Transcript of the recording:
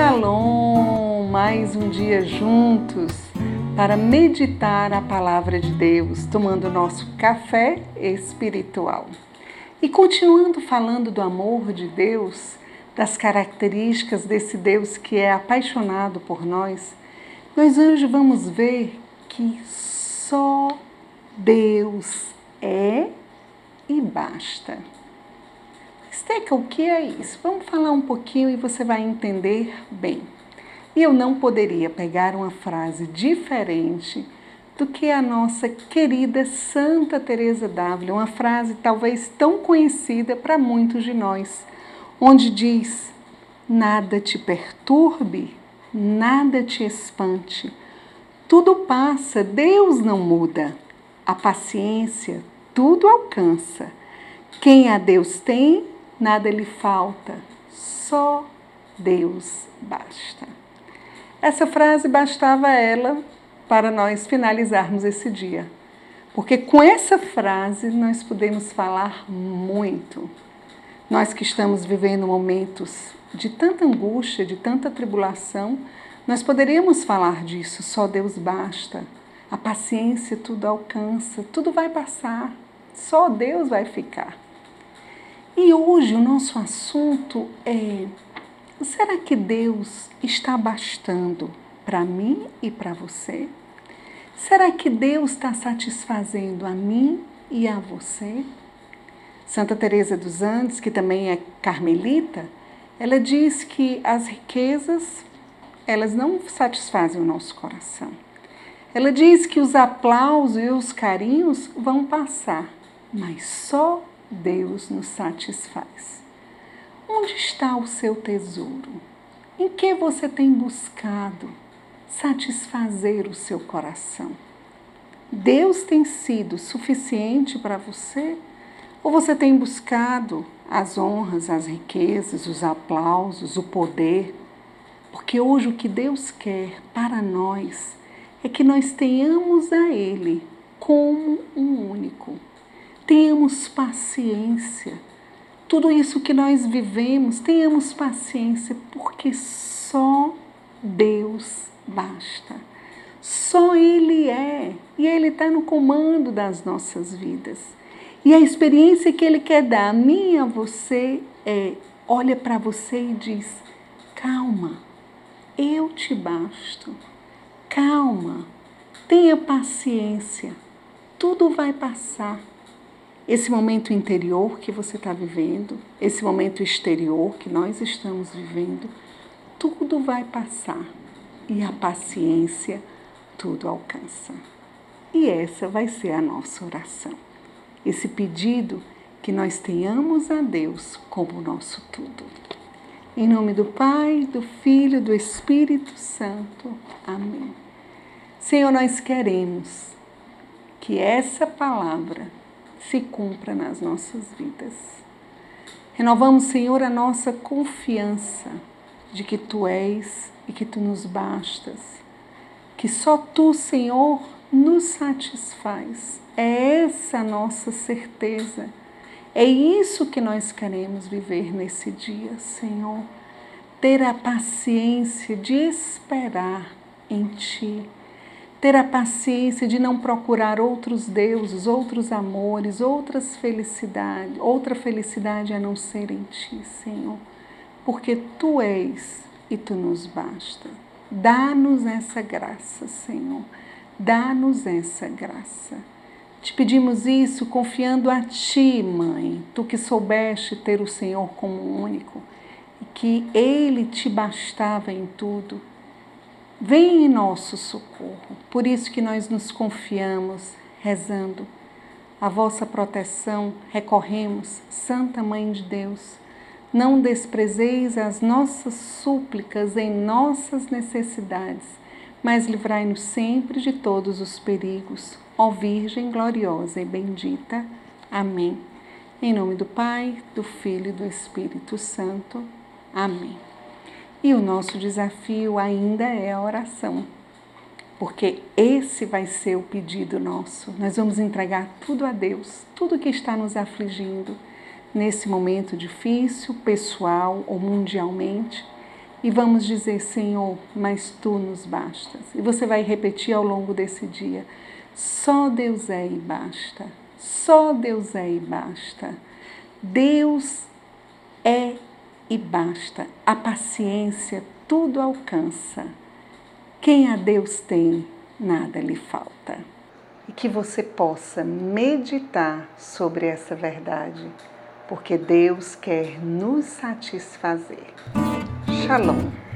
Shalom! Mais um dia juntos para meditar a palavra de Deus, tomando nosso café espiritual. E continuando falando do amor de Deus, das características desse Deus que é apaixonado por nós, nós hoje vamos ver que só Deus é e basta. Esteca, o que é isso? Vamos falar um pouquinho e você vai entender bem. E eu não poderia pegar uma frase diferente do que a nossa querida Santa Teresa d'Ávila, uma frase talvez tão conhecida para muitos de nós, onde diz: Nada te perturbe, nada te espante. Tudo passa, Deus não muda. A paciência tudo alcança. Quem a Deus tem, nada lhe falta. Só Deus basta. Essa frase bastava ela para nós finalizarmos esse dia. Porque com essa frase nós podemos falar muito. Nós que estamos vivendo momentos de tanta angústia, de tanta tribulação, nós poderíamos falar disso, só Deus basta. A paciência tudo alcança, tudo vai passar, só Deus vai ficar. E hoje o nosso assunto é: será que Deus está bastando para mim e para você? Será que Deus está satisfazendo a mim e a você? Santa Teresa dos Andes, que também é carmelita, ela diz que as riquezas elas não satisfazem o nosso coração. Ela diz que os aplausos e os carinhos vão passar, mas só Deus nos satisfaz. Onde está o seu tesouro? Em que você tem buscado satisfazer o seu coração? Deus tem sido suficiente para você? Ou você tem buscado as honras, as riquezas, os aplausos, o poder? Porque hoje o que Deus quer para nós é que nós tenhamos a Ele como um único. Tenhamos paciência. Tudo isso que nós vivemos, tenhamos paciência, porque só Deus basta. Só Ele é. E Ele está no comando das nossas vidas. E a experiência que Ele quer dar a mim e a você é: olha para você e diz: calma, eu te basto. Calma, tenha paciência, tudo vai passar. Esse momento interior que você está vivendo, esse momento exterior que nós estamos vivendo, tudo vai passar e a paciência tudo alcança. E essa vai ser a nossa oração esse pedido que nós tenhamos a Deus como nosso tudo. Em nome do Pai, do Filho, do Espírito Santo. Amém. Senhor, nós queremos que essa palavra se cumpra nas nossas vidas. Renovamos, Senhor, a nossa confiança de que Tu és e que Tu nos bastas, que só Tu, Senhor, nos satisfaz é essa a nossa certeza. É isso que nós queremos viver nesse dia, Senhor. Ter a paciência de esperar em Ti. Ter a paciência de não procurar outros deuses, outros amores, outras felicidades, outra felicidade a não ser em Ti, Senhor. Porque Tu és e Tu nos basta. Dá-nos essa graça, Senhor. Dá-nos essa graça. Te pedimos isso confiando a Ti, Mãe, Tu que soubeste ter o Senhor como único e que Ele te bastava em tudo. Vem em nosso socorro. Por isso que nós nos confiamos, rezando. A vossa proteção recorremos, Santa Mãe de Deus. Não desprezeis as nossas súplicas em nossas necessidades, mas livrai-nos sempre de todos os perigos ó Virgem gloriosa e bendita. Amém. Em nome do Pai, do Filho e do Espírito Santo. Amém. E o nosso desafio ainda é a oração, porque esse vai ser o pedido nosso. Nós vamos entregar tudo a Deus, tudo que está nos afligindo nesse momento difícil, pessoal ou mundialmente. e vamos dizer: Senhor, mas tu nos bastas. E você vai repetir ao longo desse dia: só Deus é e basta. Só Deus é e basta. Deus é e basta. A paciência tudo alcança. Quem a Deus tem, nada lhe falta. E que você possa meditar sobre essa verdade, porque Deus quer nos satisfazer. Shalom.